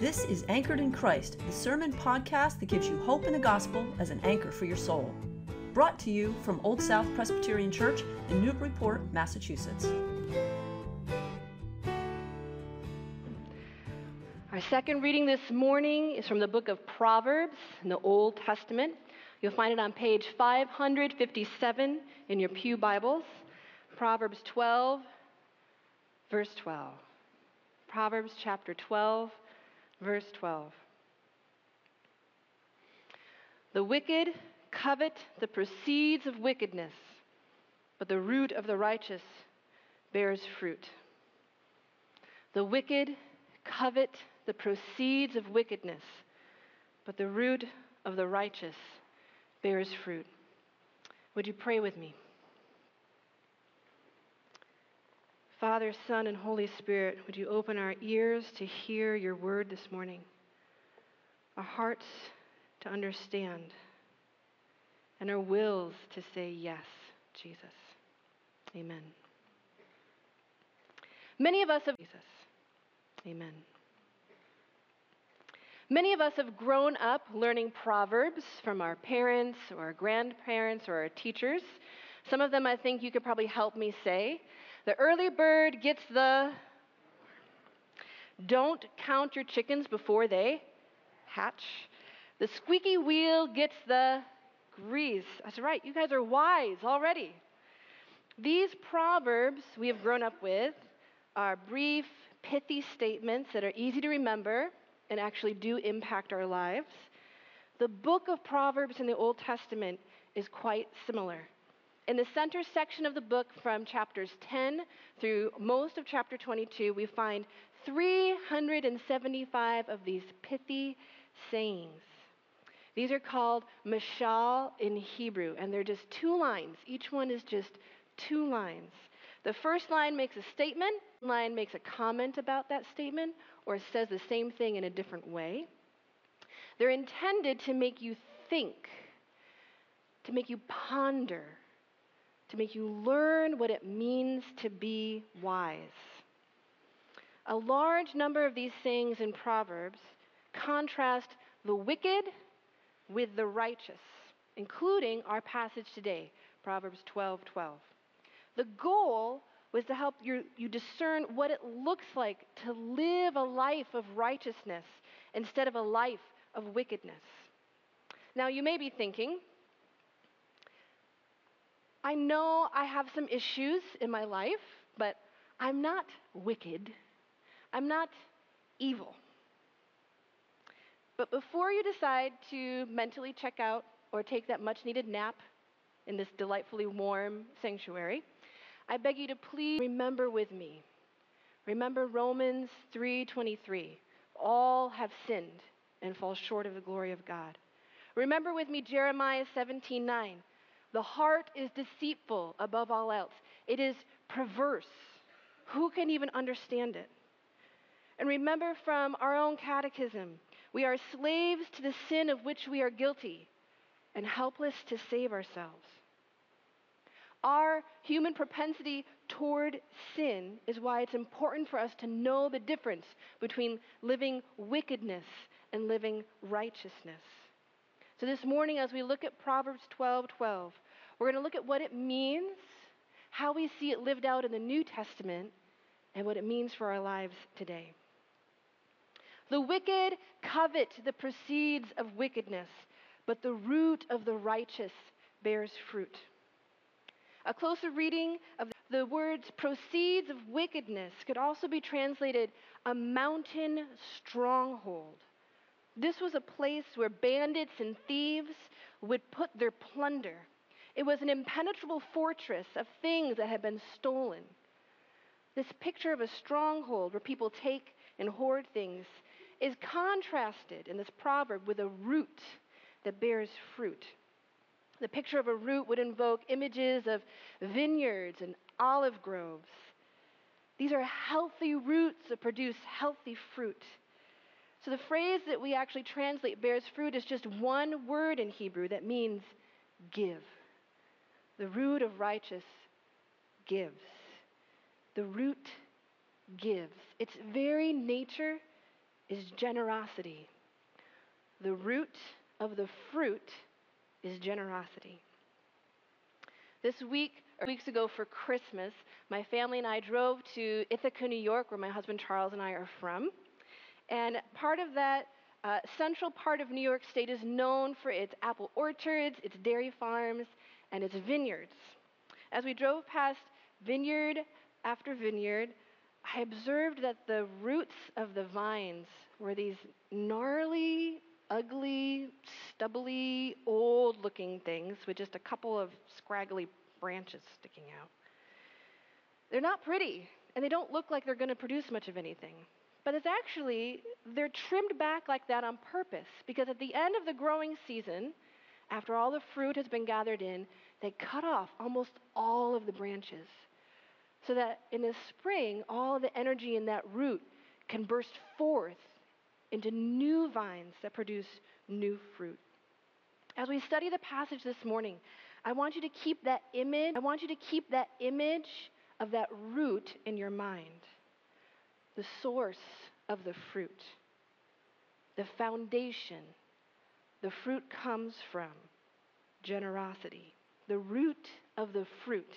This is Anchored in Christ, the sermon podcast that gives you hope in the gospel as an anchor for your soul. Brought to you from Old South Presbyterian Church in Newburyport, Massachusetts. Our second reading this morning is from the book of Proverbs in the Old Testament. You'll find it on page 557 in your Pew Bibles. Proverbs 12, verse 12. Proverbs chapter 12, verse 12. The wicked covet the proceeds of wickedness, but the root of the righteous bears fruit. The wicked covet the proceeds of wickedness, but the root of the righteous bears fruit. Would you pray with me? Father, Son, and Holy Spirit, would you open our ears to hear your word this morning, our hearts to understand, and our wills to say yes, Jesus. Amen. Many of us have Jesus. Amen. Many of us have grown up learning proverbs from our parents or our grandparents or our teachers. Some of them I think you could probably help me say. The early bird gets the. Don't count your chickens before they hatch. The squeaky wheel gets the grease. That's right, you guys are wise already. These proverbs we have grown up with are brief, pithy statements that are easy to remember and actually do impact our lives. The book of Proverbs in the Old Testament is quite similar. In the center section of the book, from chapters 10 through most of chapter 22, we find 375 of these pithy sayings. These are called mashal in Hebrew, and they're just two lines. Each one is just two lines. The first line makes a statement, the line makes a comment about that statement, or says the same thing in a different way. They're intended to make you think, to make you ponder, to make you learn what it means to be wise. A large number of these sayings in Proverbs contrast the wicked with the righteous, including our passage today, Proverbs 12 12. The goal was to help you, you discern what it looks like to live a life of righteousness instead of a life of wickedness. Now, you may be thinking, I know I have some issues in my life, but I'm not wicked. I'm not evil. But before you decide to mentally check out or take that much needed nap in this delightfully warm sanctuary, I beg you to please remember with me. Remember Romans 3:23. All have sinned and fall short of the glory of God. Remember with me Jeremiah 17:9. The heart is deceitful above all else. It is perverse. Who can even understand it? And remember from our own catechism, we are slaves to the sin of which we are guilty and helpless to save ourselves. Our human propensity toward sin is why it's important for us to know the difference between living wickedness and living righteousness. So this morning, as we look at Proverbs 12 12, we're going to look at what it means, how we see it lived out in the New Testament, and what it means for our lives today. The wicked covet the proceeds of wickedness, but the root of the righteous bears fruit. A closer reading of the words proceeds of wickedness could also be translated a mountain stronghold. This was a place where bandits and thieves would put their plunder. It was an impenetrable fortress of things that had been stolen. This picture of a stronghold where people take and hoard things is contrasted in this proverb with a root that bears fruit. The picture of a root would invoke images of vineyards and olive groves. These are healthy roots that produce healthy fruit. So the phrase that we actually translate bears fruit is just one word in Hebrew that means give. The root of righteous gives. The root gives. Its very nature is generosity. The root of the fruit is generosity. This week, or weeks ago for Christmas, my family and I drove to Ithaca, New York, where my husband Charles and I are from. And part of that uh, central part of New York State is known for its apple orchards, its dairy farms, and its vineyards. As we drove past vineyard after vineyard, I observed that the roots of the vines were these gnarly, ugly, stubbly, old looking things with just a couple of scraggly branches sticking out. They're not pretty, and they don't look like they're going to produce much of anything. But it's actually, they're trimmed back like that on purpose because at the end of the growing season, after all the fruit has been gathered in, they cut off almost all of the branches so that in the spring, all the energy in that root can burst forth into new vines that produce new fruit. As we study the passage this morning, I want you to keep that image, I want you to keep that image of that root in your mind. The source of the fruit. The foundation the fruit comes from generosity. The root of the fruit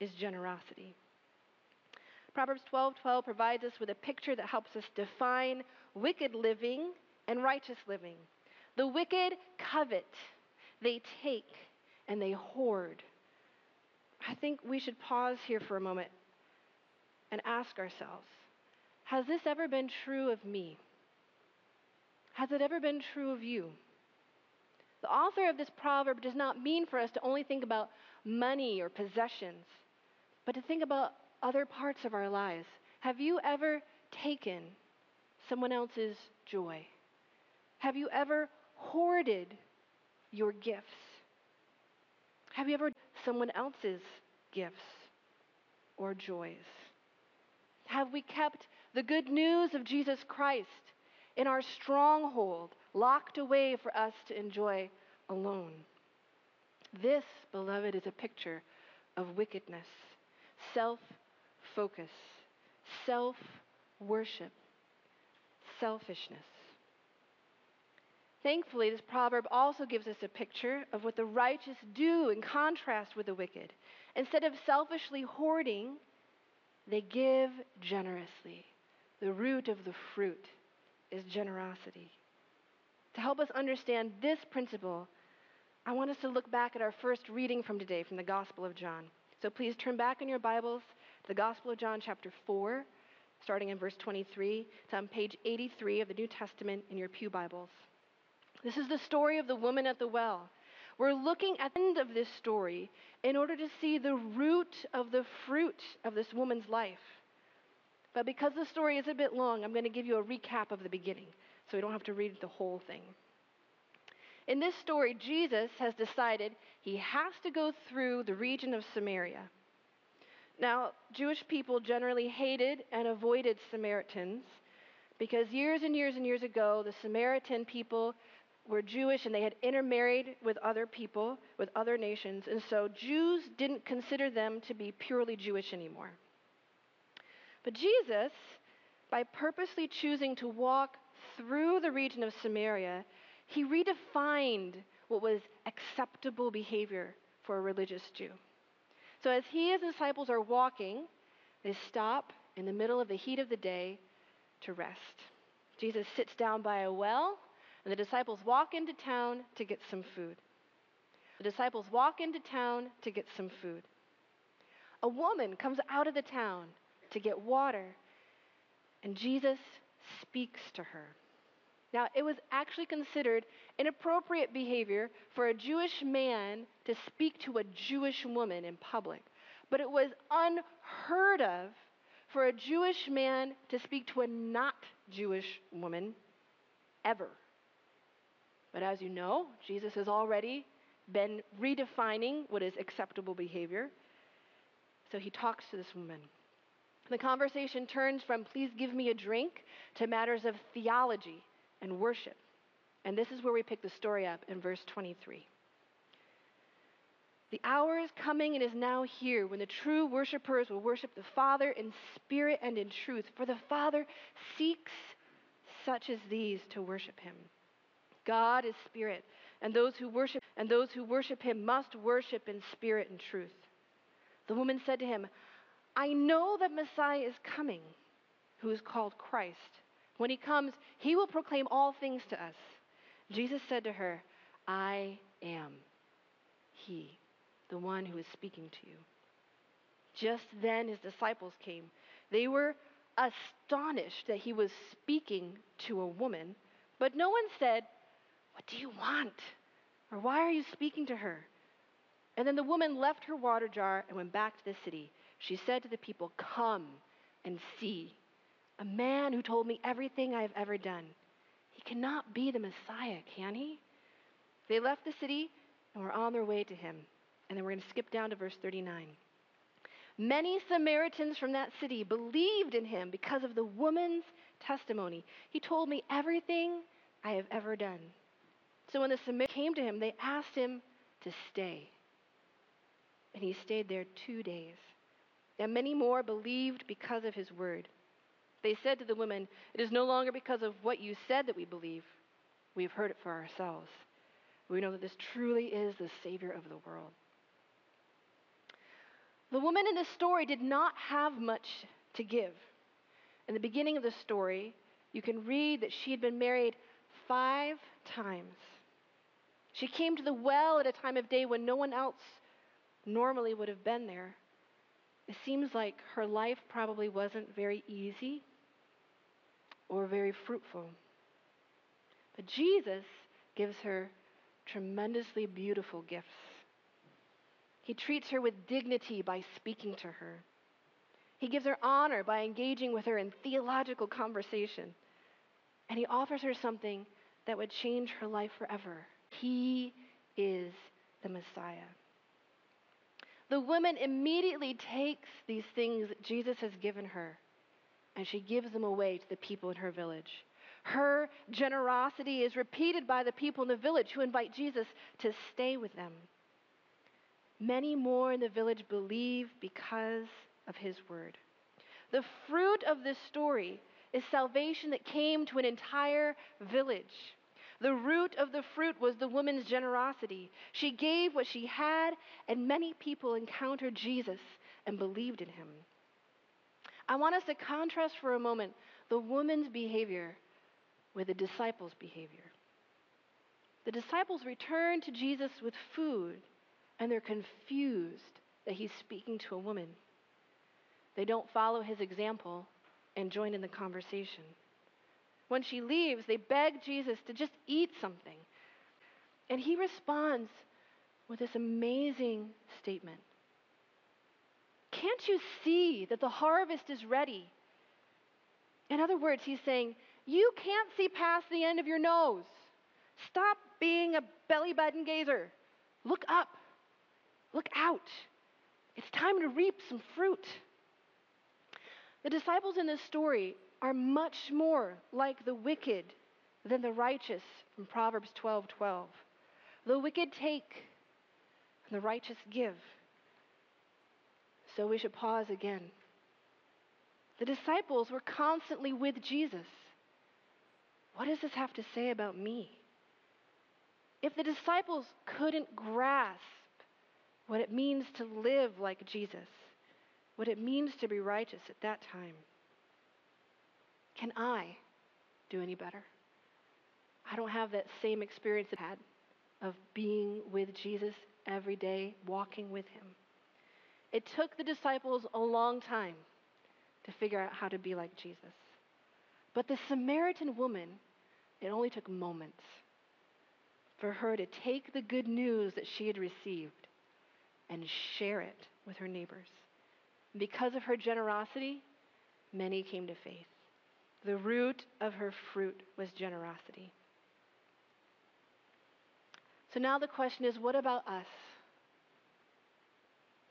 is generosity. Proverbs 12:12 provides us with a picture that helps us define wicked living and righteous living. The wicked covet, they take, and they hoard. I think we should pause here for a moment and ask ourselves Has this ever been true of me? Has it ever been true of you? The author of this proverb does not mean for us to only think about money or possessions, but to think about other parts of our lives. Have you ever taken someone else's joy? Have you ever hoarded your gifts? Have you ever someone else's gifts or joys? Have we kept the good news of Jesus Christ in our stronghold, locked away for us to enjoy alone? This, beloved, is a picture of wickedness, self focus, self worship, selfishness. Thankfully, this proverb also gives us a picture of what the righteous do in contrast with the wicked. Instead of selfishly hoarding, they give generously. The root of the fruit is generosity. To help us understand this principle, I want us to look back at our first reading from today from the Gospel of John. So please turn back in your Bibles the Gospel of John, chapter 4, starting in verse 23. It's on um, page 83 of the New Testament in your Pew Bibles. This is the story of the woman at the well. We're looking at the end of this story in order to see the root of the fruit of this woman's life. But because the story is a bit long, I'm going to give you a recap of the beginning so we don't have to read the whole thing. In this story, Jesus has decided he has to go through the region of Samaria. Now, Jewish people generally hated and avoided Samaritans because years and years and years ago, the Samaritan people were Jewish and they had intermarried with other people, with other nations, and so Jews didn't consider them to be purely Jewish anymore. But Jesus, by purposely choosing to walk through the region of Samaria, he redefined what was acceptable behavior for a religious Jew. So as he and his disciples are walking, they stop in the middle of the heat of the day to rest. Jesus sits down by a well, and the disciples walk into town to get some food. The disciples walk into town to get some food. A woman comes out of the town to get water, and Jesus speaks to her. Now, it was actually considered inappropriate behavior for a Jewish man to speak to a Jewish woman in public, but it was unheard of for a Jewish man to speak to a not Jewish woman ever. But as you know, Jesus has already been redefining what is acceptable behavior. So he talks to this woman. The conversation turns from, please give me a drink, to matters of theology and worship. And this is where we pick the story up in verse 23. The hour is coming and is now here when the true worshipers will worship the Father in spirit and in truth. For the Father seeks such as these to worship him. God is spirit, and those who worship and those who worship him must worship in spirit and truth. The woman said to him, I know that Messiah is coming, who is called Christ. When he comes, he will proclaim all things to us. Jesus said to her, I am he, the one who is speaking to you. Just then his disciples came. They were astonished that he was speaking to a woman, but no one said, What do you want? Or why are you speaking to her? And then the woman left her water jar and went back to the city. She said to the people, Come and see a man who told me everything I have ever done. He cannot be the Messiah, can he? They left the city and were on their way to him. And then we're going to skip down to verse 39. Many Samaritans from that city believed in him because of the woman's testimony. He told me everything I have ever done. So when the Samaritans came to him, they asked him to stay. And he stayed there two days. And many more believed because of his word. They said to the women, It is no longer because of what you said that we believe. We have heard it for ourselves. We know that this truly is the Savior of the world. The woman in this story did not have much to give. In the beginning of the story, you can read that she had been married five times. She came to the well at a time of day when no one else normally would have been there. It seems like her life probably wasn't very easy or very fruitful. But Jesus gives her tremendously beautiful gifts. He treats her with dignity by speaking to her. He gives her honor by engaging with her in theological conversation. And he offers her something that would change her life forever. He is the Messiah. The woman immediately takes these things that Jesus has given her and she gives them away to the people in her village. Her generosity is repeated by the people in the village who invite Jesus to stay with them. Many more in the village believe because of his word. The fruit of this story is salvation that came to an entire village. The root of the fruit was the woman's generosity. She gave what she had, and many people encountered Jesus and believed in him. I want us to contrast for a moment the woman's behavior with the disciples' behavior. The disciples return to Jesus with food and they're confused that he's speaking to a woman. They don't follow his example and join in the conversation. When she leaves, they beg Jesus to just eat something. And he responds with this amazing statement Can't you see that the harvest is ready? In other words, he's saying, You can't see past the end of your nose. Stop being a belly button gazer. Look up. Look out. It's time to reap some fruit. The disciples in this story are much more like the wicked than the righteous from Proverbs 12:12. 12. The wicked take and the righteous give. So we should pause again. The disciples were constantly with Jesus. What does this have to say about me? If the disciples couldn't grasp what it means to live like Jesus, what it means to be righteous at that time. Can I do any better? I don't have that same experience I had of being with Jesus every day, walking with him. It took the disciples a long time to figure out how to be like Jesus. But the Samaritan woman, it only took moments for her to take the good news that she had received and share it with her neighbors. Because of her generosity, many came to faith. The root of her fruit was generosity. So now the question is what about us?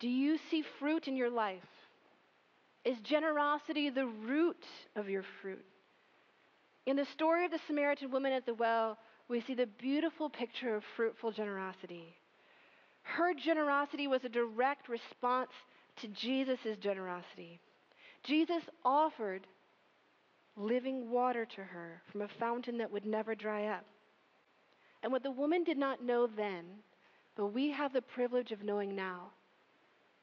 Do you see fruit in your life? Is generosity the root of your fruit? In the story of the Samaritan woman at the well, we see the beautiful picture of fruitful generosity. Her generosity was a direct response to Jesus' generosity. Jesus offered living water to her from a fountain that would never dry up. And what the woman did not know then, but we have the privilege of knowing now,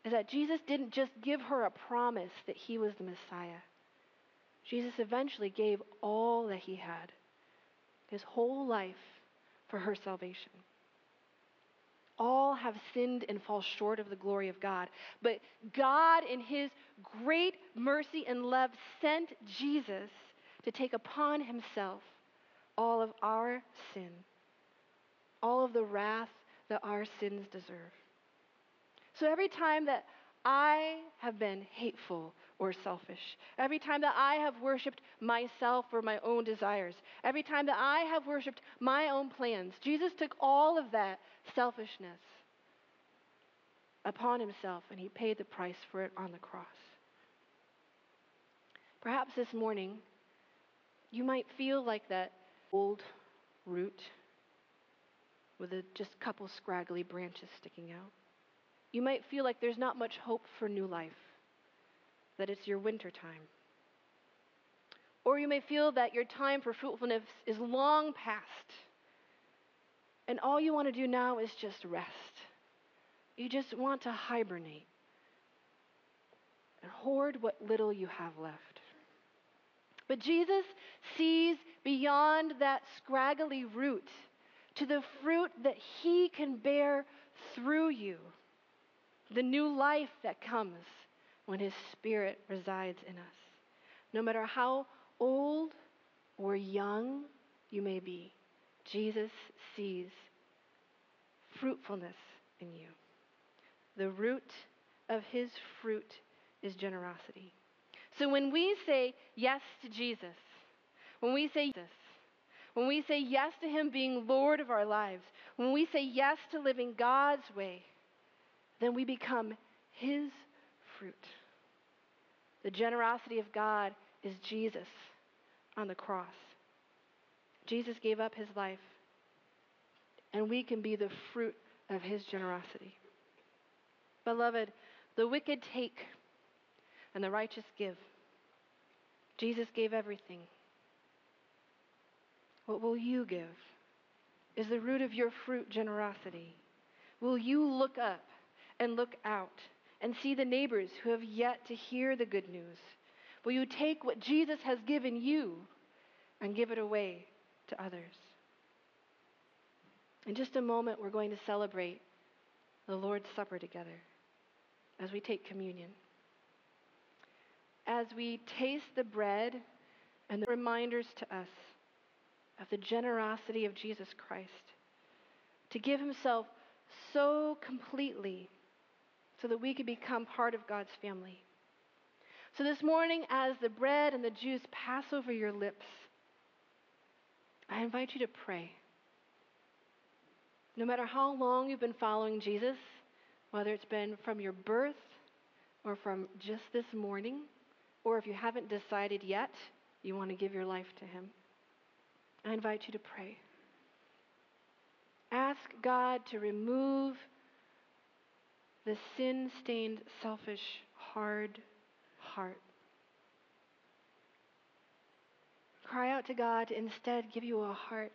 is that Jesus didn't just give her a promise that he was the Messiah. Jesus eventually gave all that he had, his whole life, for her salvation. All have sinned and fall short of the glory of God. But God, in his great mercy and love, sent Jesus to take upon himself all of our sin, all of the wrath that our sins deserve. So every time that I have been hateful or selfish, every time that I have worshiped myself or my own desires, every time that I have worshiped my own plans, Jesus took all of that selfishness upon himself and he paid the price for it on the cross. Perhaps this morning, you might feel like that old root with a, just a couple scraggly branches sticking out. You might feel like there's not much hope for new life, that it's your winter time. Or you may feel that your time for fruitfulness is long past, and all you want to do now is just rest. You just want to hibernate and hoard what little you have left. But Jesus sees beyond that scraggly root to the fruit that he can bear through you, the new life that comes when his spirit resides in us. No matter how old or young you may be, Jesus sees fruitfulness in you. The root of his fruit is generosity. So when we say yes to Jesus, when we say this, when we say yes to him being Lord of our lives, when we say yes to living God's way, then we become his fruit. The generosity of God is Jesus on the cross. Jesus gave up his life, and we can be the fruit of his generosity. Beloved, the wicked take and the righteous give. Jesus gave everything. What will you give? Is the root of your fruit generosity? Will you look up and look out and see the neighbors who have yet to hear the good news? Will you take what Jesus has given you and give it away to others? In just a moment, we're going to celebrate the Lord's Supper together as we take communion as we taste the bread and the reminders to us of the generosity of Jesus Christ to give himself so completely so that we could become part of God's family. So this morning, as the bread and the juice pass over your lips, I invite you to pray. No matter how long you've been following Jesus, whether it's been from your birth or from just this morning, or if you haven't decided yet, you want to give your life to Him, I invite you to pray. Ask God to remove the sin stained, selfish, hard heart. Cry out to God to instead give you a heart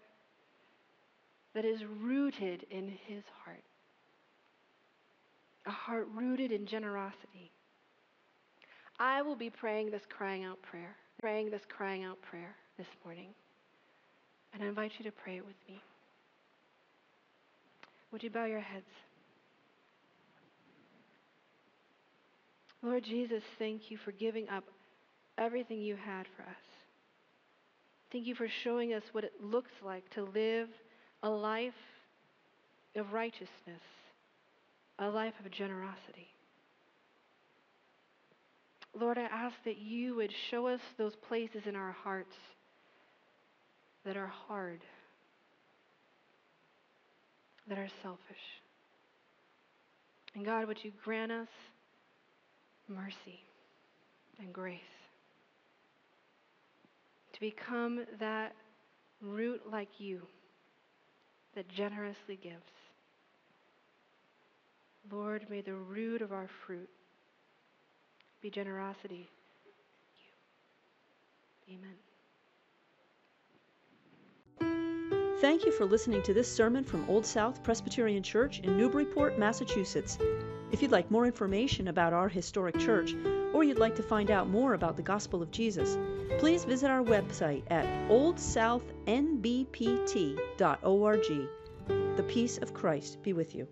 that is rooted in His heart, a heart rooted in generosity. I will be praying this crying out prayer, praying this crying out prayer this morning. And I invite you to pray it with me. Would you bow your heads? Lord Jesus, thank you for giving up everything you had for us. Thank you for showing us what it looks like to live a life of righteousness, a life of generosity. Lord, I ask that you would show us those places in our hearts that are hard, that are selfish. And God, would you grant us mercy and grace to become that root like you that generously gives. Lord, may the root of our fruit be generosity. Amen. Thank you for listening to this sermon from Old South Presbyterian Church in Newburyport, Massachusetts. If you'd like more information about our historic church, or you'd like to find out more about the gospel of Jesus, please visit our website at oldsouthnbpt.org. The peace of Christ be with you.